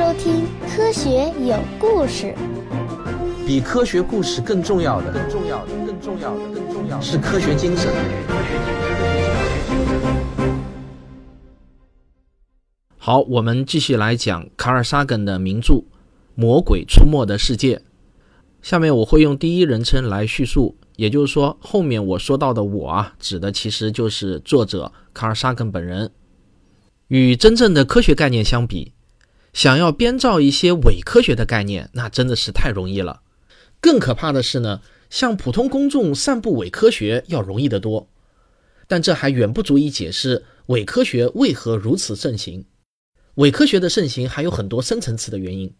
收听《科学有故事》。比科学故事更重要的，更重要的，更重要的，更重要的是科学精神。好，我们继续来讲卡尔萨根的名著《魔鬼出没的世界》。下面我会用第一人称来叙述，也就是说，后面我说到的“我”啊，指的其实就是作者卡尔萨根本人。与真正的科学概念相比，想要编造一些伪科学的概念，那真的是太容易了。更可怕的是呢，向普通公众散布伪科学要容易得多。但这还远不足以解释伪科学为何如此盛行。伪科学的盛行还有很多深层次的原因。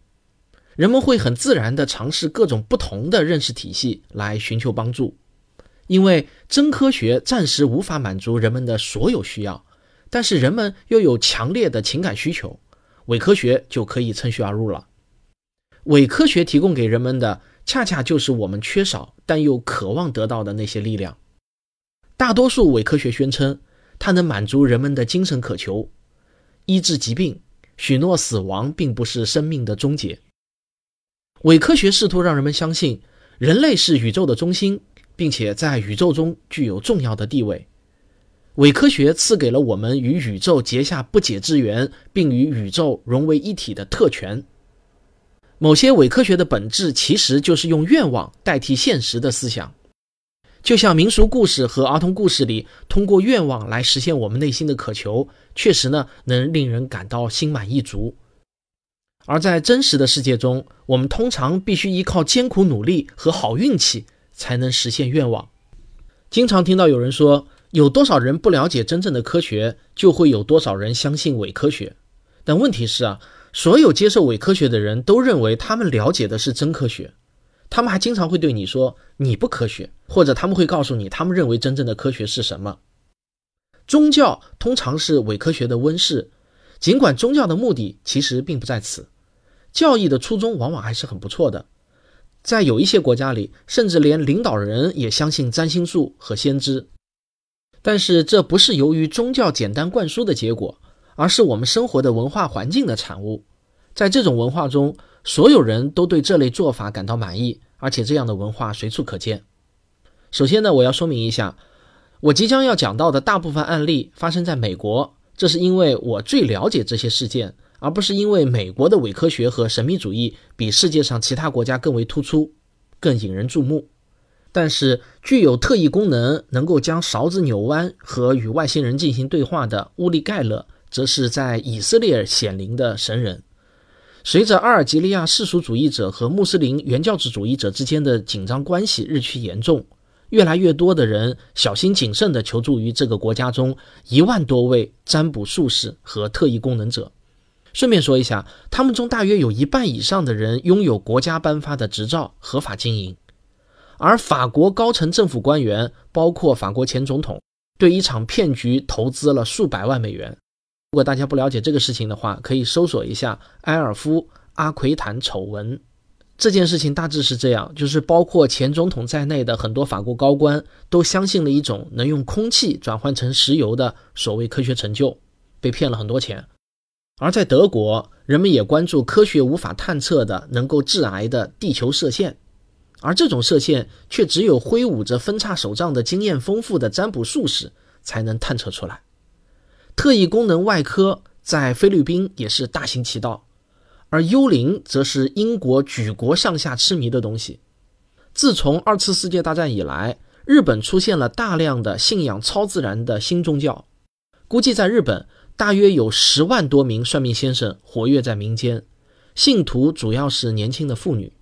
人们会很自然地尝试各种不同的认识体系来寻求帮助，因为真科学暂时无法满足人们的所有需要，但是人们又有强烈的情感需求，伪科学就可以趁虚而入了。伪科学提供给人们的，恰恰就是我们缺少但又渴望得到的那些力量。大多数伪科学宣称，它能满足人们的精神渴求，医治疾病，许诺死亡并不是生命的终结。伪科学试图让人们相信人类是宇宙的中心，并且在宇宙中具有重要的地位。伪科学赐给了我们与宇宙结下不解之缘，并与宇宙融为一体的特权。某些伪科学的本质其实就是用愿望代替现实的思想，就像民俗故事和儿童故事里通过愿望来实现我们内心的渴求，确实呢能令人感到心满意足。而在真实的世界中，我们通常必须依靠艰苦努力和好运气才能实现愿望。经常听到有人说，有多少人不了解真正的科学，就会有多少人相信伪科学。但问题是啊，所有接受伪科学的人都认为他们了解的是真科学。他们还经常会对你说你不科学，或者他们会告诉你他们认为真正的科学是什么。宗教通常是伪科学的温室。尽管宗教的目的其实并不在此，教义的初衷往往还是很不错的。在有一些国家里，甚至连领导人也相信占星术和先知。但是这不是由于宗教简单灌输的结果，而是我们生活的文化环境的产物。在这种文化中，所有人都对这类做法感到满意，而且这样的文化随处可见。首先呢，我要说明一下，我即将要讲到的大部分案例发生在美国。这是因为我最了解这些事件，而不是因为美国的伪科学和神秘主义比世界上其他国家更为突出、更引人注目。但是，具有特异功能，能够将勺子扭弯和与外星人进行对话的乌利盖勒，则是在以色列显灵的神人。随着阿尔及利亚世俗主义者和穆斯林原教旨主义者之间的紧张关系日趋严重。越来越多的人小心谨慎地求助于这个国家中一万多位占卜术士和特异功能者。顺便说一下，他们中大约有一半以上的人拥有国家颁发的执照，合法经营。而法国高层政府官员，包括法国前总统，对一场骗局投资了数百万美元。如果大家不了解这个事情的话，可以搜索一下埃尔夫阿奎坦丑闻。这件事情大致是这样，就是包括前总统在内的很多法国高官都相信了一种能用空气转换成石油的所谓科学成就，被骗了很多钱。而在德国，人们也关注科学无法探测的能够致癌的地球射线，而这种射线却只有挥舞着分叉手杖的经验丰富的占卜术士才能探测出来。特异功能外科在菲律宾也是大行其道。而幽灵则是英国举国上下痴迷的东西。自从二次世界大战以来，日本出现了大量的信仰超自然的新宗教。估计在日本，大约有十万多名算命先生活跃在民间，信徒主要是年轻的妇女。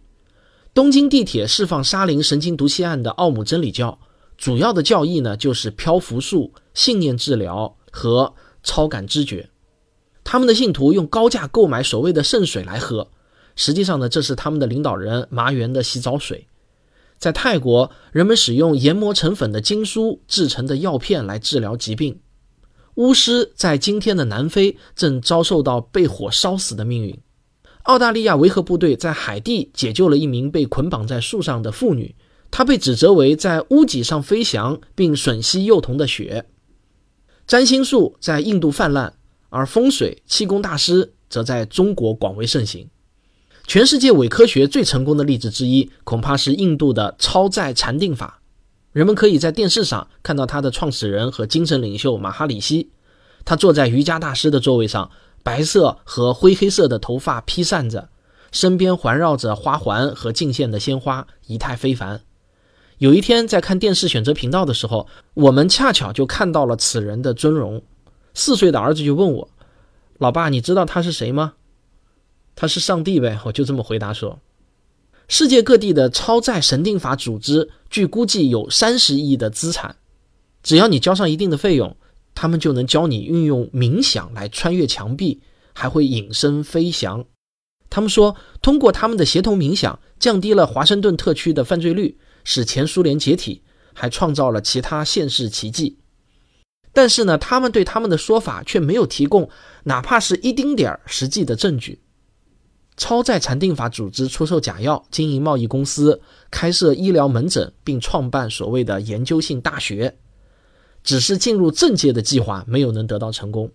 东京地铁释放沙林神经毒气案的奥姆真理教，主要的教义呢就是漂浮术、信念治疗和超感知觉。他们的信徒用高价购买所谓的圣水来喝，实际上呢，这是他们的领导人麻原的洗澡水。在泰国，人们使用研磨成粉的经书制成的药片来治疗疾病。巫师在今天的南非正遭受到被火烧死的命运。澳大利亚维和部队在海地解救了一名被捆绑在树上的妇女，她被指责为在屋脊上飞翔并吮吸幼童的血。占星术在印度泛滥。而风水气功大师则在中国广为盛行。全世界伪科学最成功的例子之一，恐怕是印度的超载禅定法。人们可以在电视上看到它的创始人和精神领袖马哈里希，他坐在瑜伽大师的座位上，白色和灰黑色的头发披散着，身边环绕着花环和镜线的鲜花，仪态非凡。有一天在看电视选择频道的时候，我们恰巧就看到了此人的尊容。四岁的儿子就问我：“老爸，你知道他是谁吗？”他是上帝呗，我就这么回答说。世界各地的超载神定法组织，据估计有三十亿的资产。只要你交上一定的费用，他们就能教你运用冥想来穿越墙壁，还会隐身飞翔。他们说，通过他们的协同冥想，降低了华盛顿特区的犯罪率，使前苏联解体，还创造了其他现世奇迹。但是呢，他们对他们的说法却没有提供哪怕是一丁点儿实际的证据。超载禅定法组织出售假药，经营贸易公司，开设医疗门诊，并创办所谓的研究性大学。只是进入政界的计划没有能得到成功。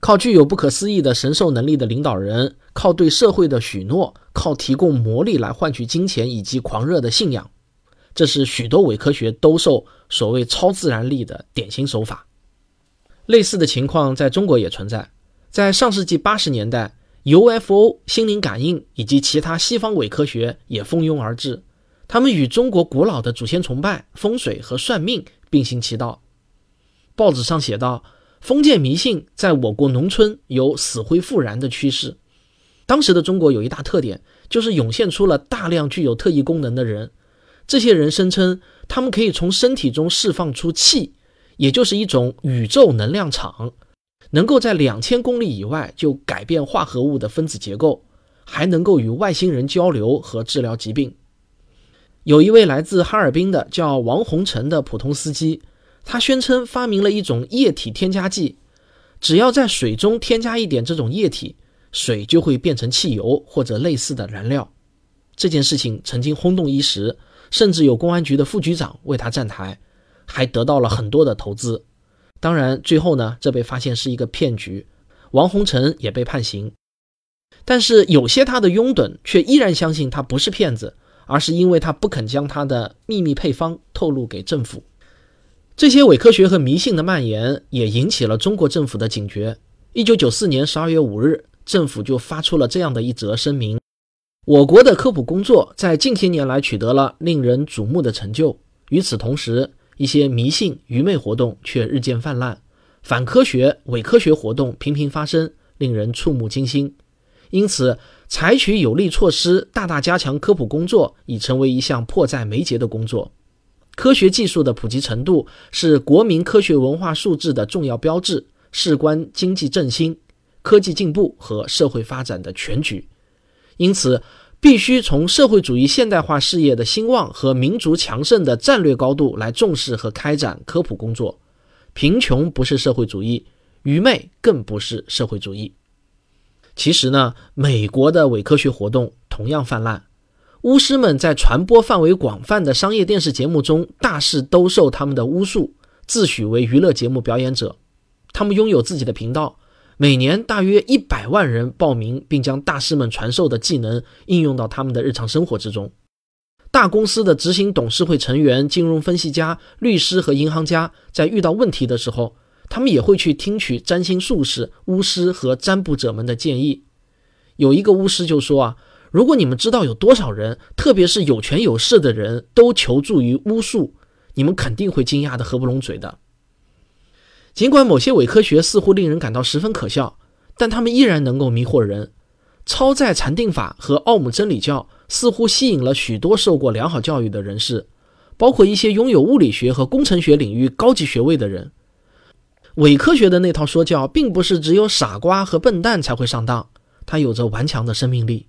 靠具有不可思议的神兽能力的领导人，靠对社会的许诺，靠提供魔力来换取金钱以及狂热的信仰，这是许多伪科学兜售所谓超自然力的典型手法。类似的情况在中国也存在，在上世纪八十年代。UFO、心灵感应以及其他西方伪科学也蜂拥而至，他们与中国古老的祖先崇拜、风水和算命并行其道。报纸上写道，封建迷信在我国农村有死灰复燃的趋势。当时的中国有一大特点，就是涌现出了大量具有特异功能的人。这些人声称，他们可以从身体中释放出气，也就是一种宇宙能量场。能够在两千公里以外就改变化合物的分子结构，还能够与外星人交流和治疗疾病。有一位来自哈尔滨的叫王洪成的普通司机，他宣称发明了一种液体添加剂，只要在水中添加一点这种液体，水就会变成汽油或者类似的燃料。这件事情曾经轰动一时，甚至有公安局的副局长为他站台，还得到了很多的投资。当然，最后呢，这被发现是一个骗局，王洪成也被判刑。但是有些他的拥趸却依然相信他不是骗子，而是因为他不肯将他的秘密配方透露给政府。这些伪科学和迷信的蔓延也引起了中国政府的警觉。一九九四年十二月五日，政府就发出了这样的一则声明：我国的科普工作在近些年来取得了令人瞩目的成就。与此同时，一些迷信、愚昧活动却日渐泛滥，反科学、伪科学活动频频发生，令人触目惊心。因此，采取有力措施，大大加强科普工作，已成为一项迫在眉睫的工作。科学技术的普及程度是国民科学文化素质的重要标志，事关经济振兴、科技进步和社会发展的全局。因此，必须从社会主义现代化事业的兴旺和民族强盛的战略高度来重视和开展科普工作。贫穷不是社会主义，愚昧更不是社会主义。其实呢，美国的伪科学活动同样泛滥，巫师们在传播范围广泛的商业电视节目中大肆兜售他们的巫术，自诩为娱乐节目表演者。他们拥有自己的频道。每年大约一百万人报名，并将大师们传授的技能应用到他们的日常生活之中。大公司的执行董事会成员、金融分析家、律师和银行家在遇到问题的时候，他们也会去听取占星术士、巫师和占卜者们的建议。有一个巫师就说：“啊，如果你们知道有多少人，特别是有权有势的人都求助于巫术，你们肯定会惊讶的合不拢嘴的。”尽管某些伪科学似乎令人感到十分可笑，但他们依然能够迷惑人。超载禅定法和奥姆真理教似乎吸引了许多受过良好教育的人士，包括一些拥有物理学和工程学领域高级学位的人。伪科学的那套说教，并不是只有傻瓜和笨蛋才会上当，它有着顽强的生命力。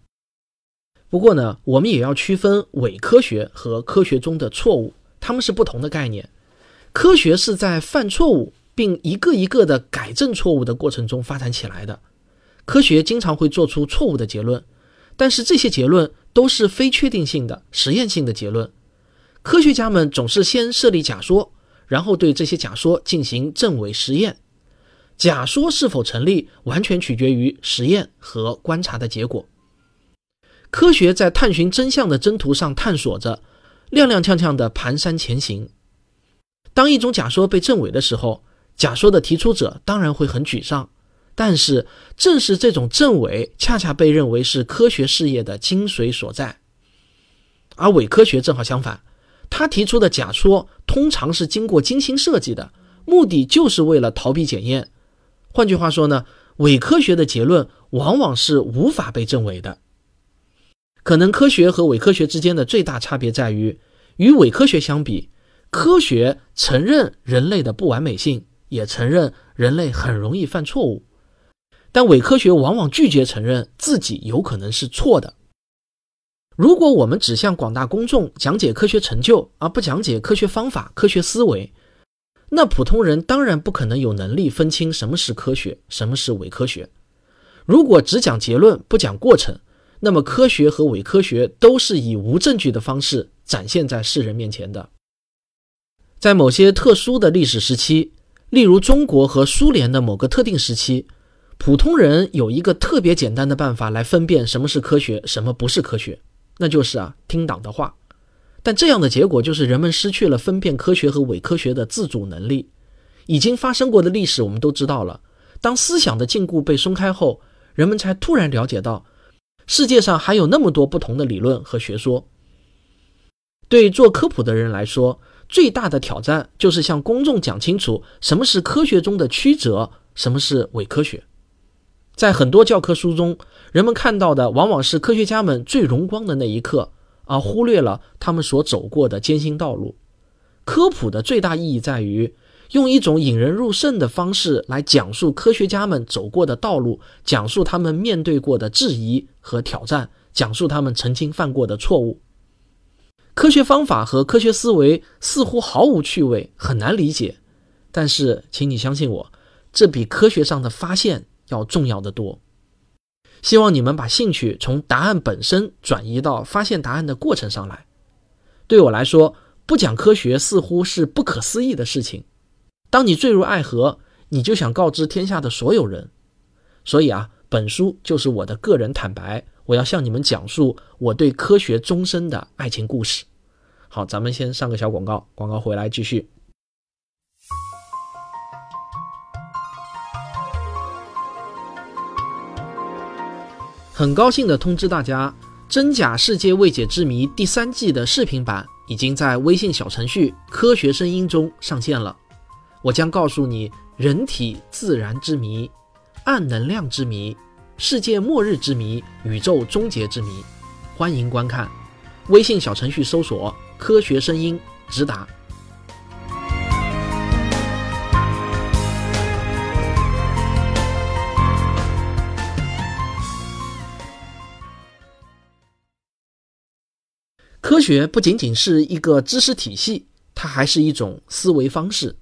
不过呢，我们也要区分伪科学和科学中的错误，它们是不同的概念。科学是在犯错误。并一个一个的改正错误的过程中发展起来的。科学经常会做出错误的结论，但是这些结论都是非确定性的实验性的结论。科学家们总是先设立假说，然后对这些假说进行证伪实验。假说是否成立，完全取决于实验和观察的结果。科学在探寻真相的征途上探索着，踉踉跄跄地蹒跚前行。当一种假说被证伪的时候，假说的提出者当然会很沮丧。但是，正是这种证伪，恰恰被认为是科学事业的精髓所在。而伪科学正好相反，他提出的假说通常是经过精心设计的，目的就是为了逃避检验。换句话说呢，伪科学的结论往往是无法被证伪的。可能科学和伪科学之间的最大差别在于，与伪科学相比，科学承认人类的不完美性，也承认人类很容易犯错误。但伪科学往往拒绝承认自己有可能是错的。如果我们只向广大公众讲解科学成就，而不讲解科学方法、科学思维，那普通人当然不可能有能力分清什么是科学，什么是伪科学。如果只讲结论，不讲过程，那么科学和伪科学都是以无证据的方式展现在世人面前的。在某些特殊的历史时期，例如中国和苏联的某个特定时期。普通人有一个特别简单的办法来分辨什么是科学，什么不是科学，那就是啊听党的话。但这样的结果就是人们失去了分辨科学和伪科学的自主能力。已经发生过的历史我们都知道了。当思想的禁锢被松开后，人们才突然了解到，世界上还有那么多不同的理论和学说。对做科普的人来说，最大的挑战就是向公众讲清楚什么是科学中的曲折，什么是伪科学。在很多教科书中，人们看到的往往是科学家们最荣光的那一刻，而忽略了他们所走过的艰辛道路。科普的最大意义在于用一种引人入胜的方式来讲述科学家们走过的道路，讲述他们面对过的质疑和挑战，讲述他们曾经犯过的错误。科学方法和科学思维似乎毫无趣味，很难理解。但是，请你相信我，这比科学上的发现。要重要的多。希望你们把兴趣从答案本身转移到发现答案的过程上来。对我来说，不讲科学似乎是不可思议的事情。当你坠入爱河，你就想告知天下的所有人。所以啊，本书就是我的个人坦白，我要向你们讲述我对科学终身的爱情故事。好，咱们先上个小广告，广告回来继续。很高兴的通知大家，《真假世界未解之谜》第三季的视频版已经在微信小程序“科学声音”中上线了。我将告诉你人体自然之谜、暗能量之谜、世界末日之谜、宇宙终结之谜。欢迎观看，微信小程序搜索“科学声音”，直达。科学不仅仅是一个知识体系，它还是一种思维方式。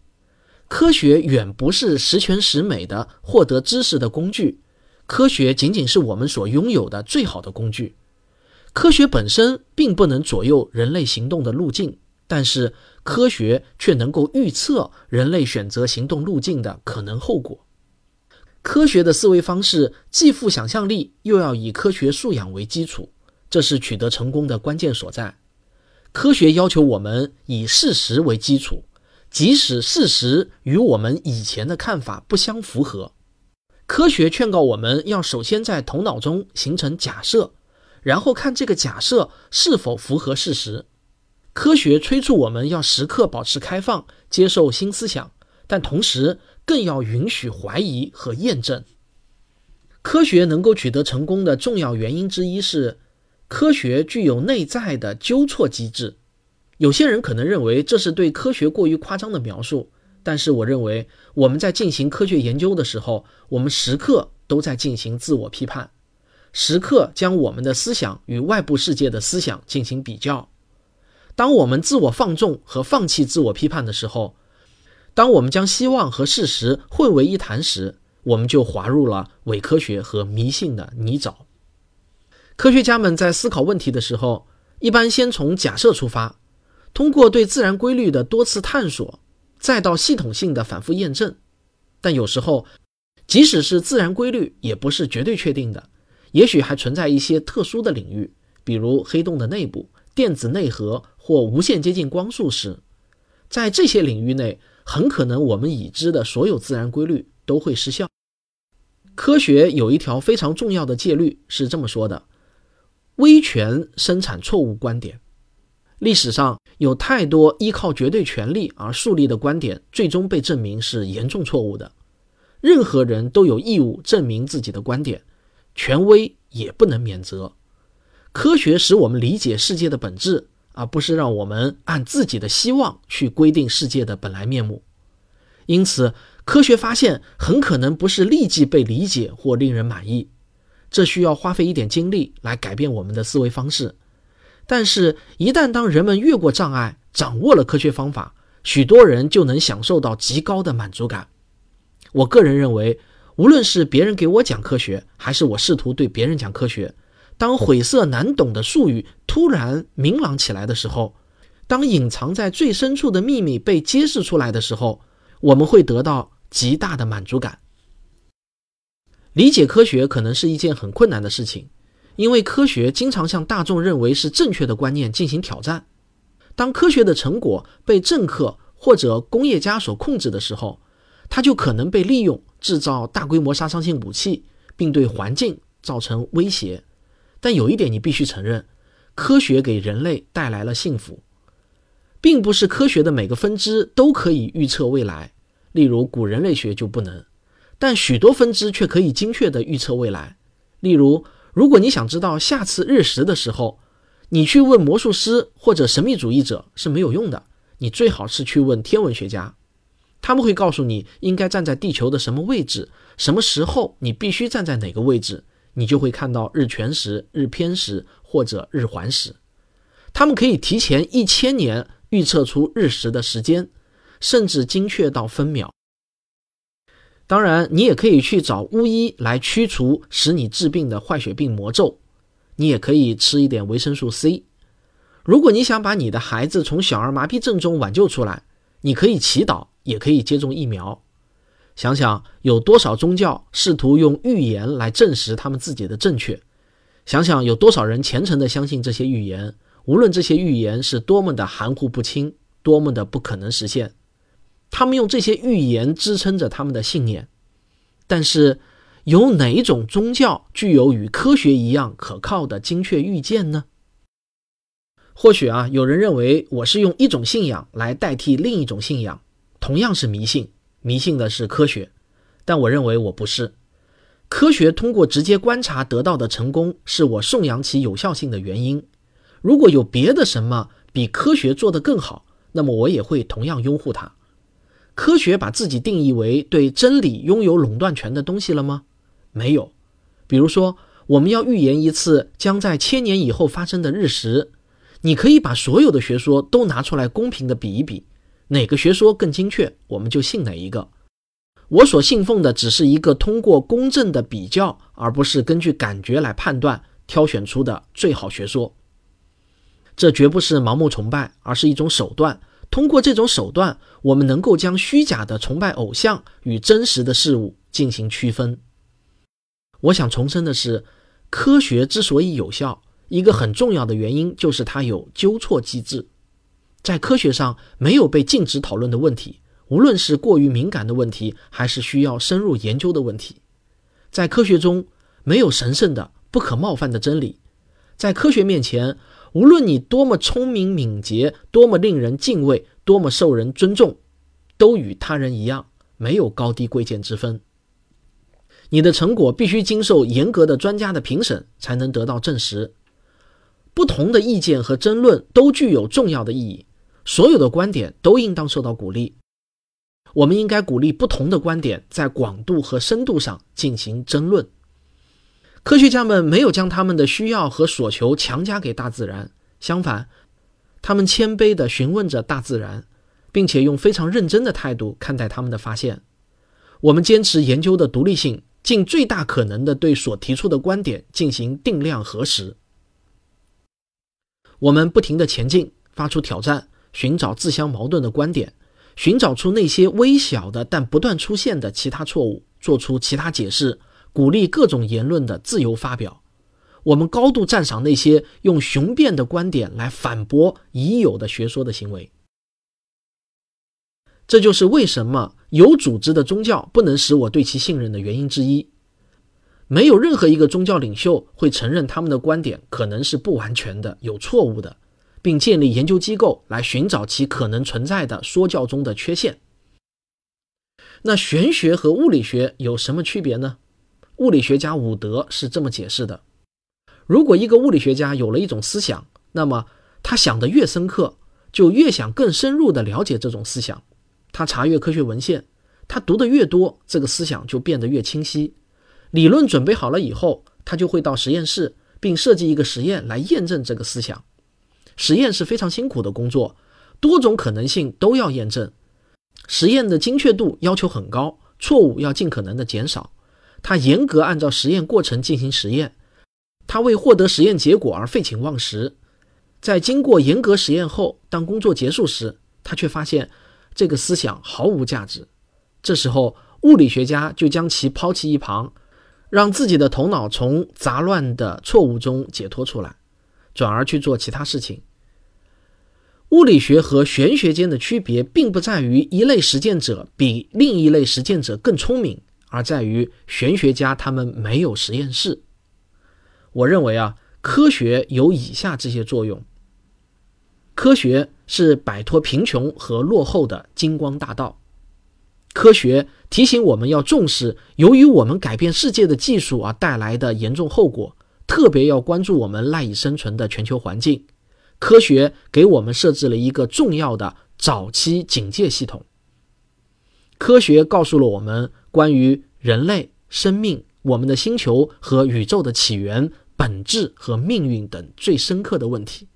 科学远不是十全十美的获得知识的工具，科学仅仅是我们所拥有的最好的工具。科学本身并不能左右人类行动的路径，但是科学却能够预测人类选择行动路径的可能后果。科学的思维方式既富想象力，又要以科学素养为基础。这是取得成功的关键所在。科学要求我们以事实为基础，即使事实与我们以前的看法不相符合。科学劝告我们要首先在头脑中形成假设，然后看这个假设是否符合事实。科学催促我们要时刻保持开放，接受新思想，但同时更要允许怀疑和验证。科学能够取得成功的重要原因之一是。科学具有内在的纠错机制，有些人可能认为这是对科学过于夸张的描述，但是我认为我们在进行科学研究的时候，我们时刻都在进行自我批判，时刻将我们的思想与外部世界的思想进行比较。当我们自我放纵和放弃自我批判的时候，当我们将希望和事实混为一谈时，我们就滑入了伪科学和迷信的泥沼。科学家们在思考问题的时候，一般先从假设出发，通过对自然规律的多次探索，再到系统性的反复验证。但有时候，即使是自然规律，也不是绝对确定的，也许还存在一些特殊的领域，比如黑洞的内部、电子内核或无限接近光速时，在这些领域内，很可能我们已知的所有自然规律都会失效。科学有一条非常重要的戒律是这么说的：威权生产错误观点。历史上有太多依靠绝对权力而树立的观点，最终被证明是严重错误的。任何人都有义务证明自己的观点，权威也不能免责。科学使我们理解世界的本质，而不是让我们按自己的希望去规定世界的本来面目。因此，科学发现很可能不是立即被理解或令人满意，这需要花费一点精力来改变我们的思维方式。但是，一旦当人们越过障碍，掌握了科学方法，许多人就能享受到极高的满足感。我个人认为，无论是别人给我讲科学，还是我试图对别人讲科学，当晦涩难懂的术语突然明朗起来的时候，当隐藏在最深处的秘密被揭示出来的时候，我们会得到极大的满足感。理解科学可能是一件很困难的事情，因为科学经常向大众认为是正确的观念进行挑战。当科学的成果被政客或者工业家所控制的时候，它就可能被利用制造大规模杀伤性武器，并对环境造成威胁。但有一点你必须承认，科学给人类带来了幸福。并不是科学的每个分支都可以预测未来，例如古人类学就不能。但许多分支却可以精确地预测未来。例如，如果你想知道下次日食的时候，你去问魔术师或者神秘主义者是没有用的，你最好是去问天文学家。他们会告诉你应该站在地球的什么位置，什么时候你必须站在哪个位置，你就会看到日全食、日偏食或者日环食。他们可以提前一千年预测出日食的时间，甚至精确到分秒。当然，你也可以去找巫医来驱除使你治病的坏血病魔咒。你也可以吃一点维生素 C。如果你想把你的孩子从小儿麻痹症中挽救出来，你可以祈祷。也可以接种疫苗。想想有多少宗教试图用预言来证实他们自己的正确？想想有多少人虔诚地相信这些预言，无论这些预言是多么的含糊不清，多么的不可能实现，他们用这些预言支撑着他们的信念。但是，有哪一种宗教具有与科学一样可靠的精确预见呢？或许啊，有人认为我是用一种信仰来代替另一种信仰。同样是迷信，迷信的是科学，但我认为我不是。科学通过直接观察得到的成功，是我颂扬其有效性的原因。如果有别的什么比科学做得更好，那么我也会同样拥护它。科学把自己定义为对真理拥有垄断权的东西了吗？没有。比如说，我们要预言一次将在千年以后发生的日食，你可以把所有的学说都拿出来公平的比一比。哪个学说更精确，我们就信哪一个。我所信奉的只是一个通过公正的比较，而不是根据感觉来判断挑选出的最好学说。这绝不是盲目崇拜，而是一种手段。通过这种手段，我们能够将虚假的崇拜偶像与真实的事物进行区分。我想重申的是，科学之所以有效，一个很重要的原因就是它有纠错机制。在科学上没有被禁止讨论的问题，无论是过于敏感的问题，还是需要深入研究的问题。在科学中没有神圣的、不可冒犯的真理。在科学面前，无论你多么聪明敏捷，多么令人敬畏，多么受人尊重，都与他人一样，没有高低贵贱之分。你的成果必须经受严格的专家的评审，才能得到证实。不同的意见和争论都具有重要的意义。所有的观点都应当受到鼓励。我们应该鼓励不同的观点在广度和深度上进行争论。科学家们没有将他们的需要和所求强加给大自然，相反，他们谦卑地询问着大自然，并且用非常认真的态度看待他们的发现。我们坚持研究的独立性，尽最大可能地对所提出的观点进行定量核实。我们不停地前进，发出挑战。寻找自相矛盾的观点，寻找出那些微小的但不断出现的其他错误，做出其他解释，鼓励各种言论的自由发表。我们高度赞赏那些用雄辩的观点来反驳已有的学说的行为。这就是为什么有组织的宗教不能使我对其信任的原因之一。没有任何一个宗教领袖会承认他们的观点可能是不完全的、有错误的，并建立研究机构来寻找其可能存在的说教中的缺陷。那玄学和物理学有什么区别呢？物理学家伍德是这么解释的。如果一个物理学家有了一种思想，那么他想得越深刻，就越想更深入地了解这种思想。他查阅科学文献，他读得越多，这个思想就变得越清晰。理论准备好了以后，他就会到实验室，并设计一个实验来验证这个思想。实验是非常辛苦的工作，多种可能性都要验证。实验的精确度要求很高，错误要尽可能的减少。他严格按照实验过程进行实验。他为获得实验结果而废寝忘食，在经过严格实验后，当工作结束时，他却发现这个思想毫无价值。这时候，物理学家就将其抛弃一旁，让自己的头脑从杂乱的错误中解脱出来，转而去做其他事情。物理学和玄学间的区别，并不在于一类实践者比另一类实践者更聪明，而在于玄学家他们没有实验室。我认为啊，科学有以下这些作用。科学是摆脱贫穷和落后的金光大道。科学提醒我们要重视由于我们改变世界的技术而带来的严重后果，特别要关注我们赖以生存的全球环境。科学给我们设置了一个重要的早期警戒系统。科学告诉了我们关于人类生命、我们的星球和宇宙的起源。本质和命运等最深刻的问题。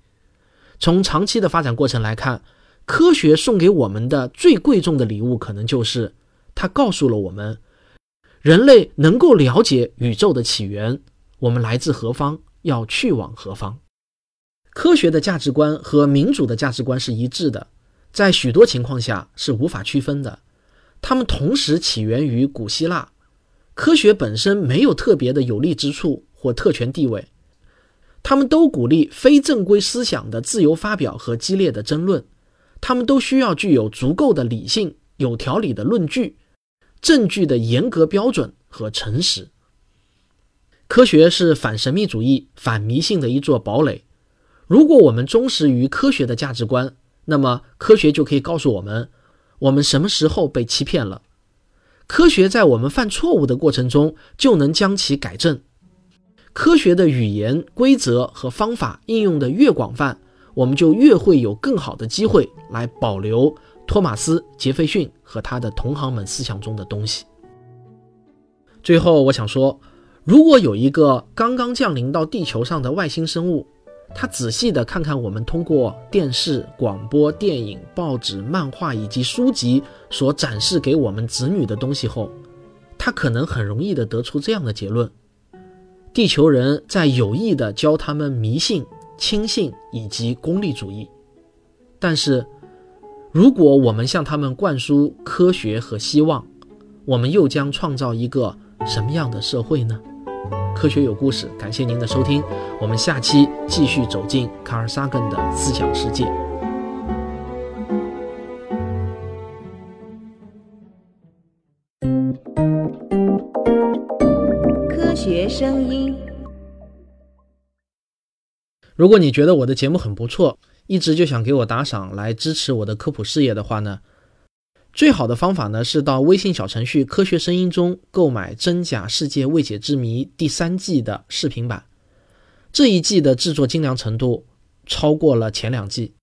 从长期的发展过程来看，科学送给我们的最贵重的礼物，可能就是它告诉了我们，人类能够了解宇宙的起源，我们来自何方，要去往何方。科学的价值观和民主的价值观是一致的，在许多情况下是无法区分的。它们同时起源于古希腊。科学本身没有特别的有利之处。或特权地位，他们都鼓励非正规思想的自由发表和激烈的争论。他们都需要具有足够的理性、有条理的论据、证据的严格标准和诚实。科学是反神秘主义、反迷信的一座堡垒。如果我们忠实于科学的价值观，那么科学就可以告诉我们，我们什么时候被欺骗了。科学在我们犯错误的过程中，就能将其改正。科学的语言、规则和方法应用的越广泛，我们就越会有更好的机会来保留托马斯·杰斐逊和他的同行们思想中的东西。最后，我想说，如果有一个刚刚降临到地球上的外星生物，他仔细地看看我们通过电视、广播电影、报纸、漫画以及书籍所展示给我们子女的东西后，他可能很容易地得出这样的结论。地球人在有意地教他们迷信、轻信以及功利主义，但是，如果我们向他们灌输科学和希望，我们又将创造一个什么样的社会呢？科学有故事，感谢您的收听，我们下期继续走进卡尔萨根的思想世界。科学声音。如果你觉得我的节目很不错，一直就想给我打赏来支持我的科普事业的话呢，最好的方法呢是到微信小程序“科学声音”中购买《真假世界未解之谜》第三季的视频版。这一季的制作精良程度超过了前两季。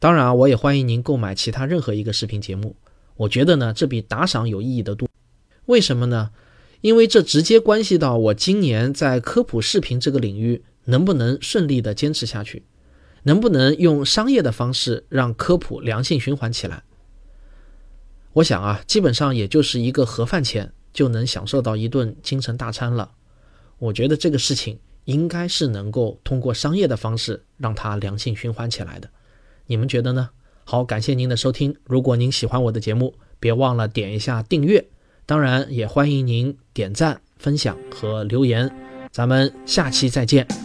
当然，我也欢迎您购买其他任何一个视频节目。我觉得呢，这比打赏有意义的多。为什么呢？因为这直接关系到我今年在科普视频这个领域能不能顺利的坚持下去，能不能用商业的方式让科普良性循环起来。我想啊，基本上也就是一个盒饭钱就能享受到一顿京城大餐了。我觉得这个事情应该是能够通过商业的方式让它良性循环起来的。你们觉得呢？好，感谢您的收听。如果您喜欢我的节目，别忘了点一下订阅。当然，也欢迎您点赞、分享和留言。咱们下期再见。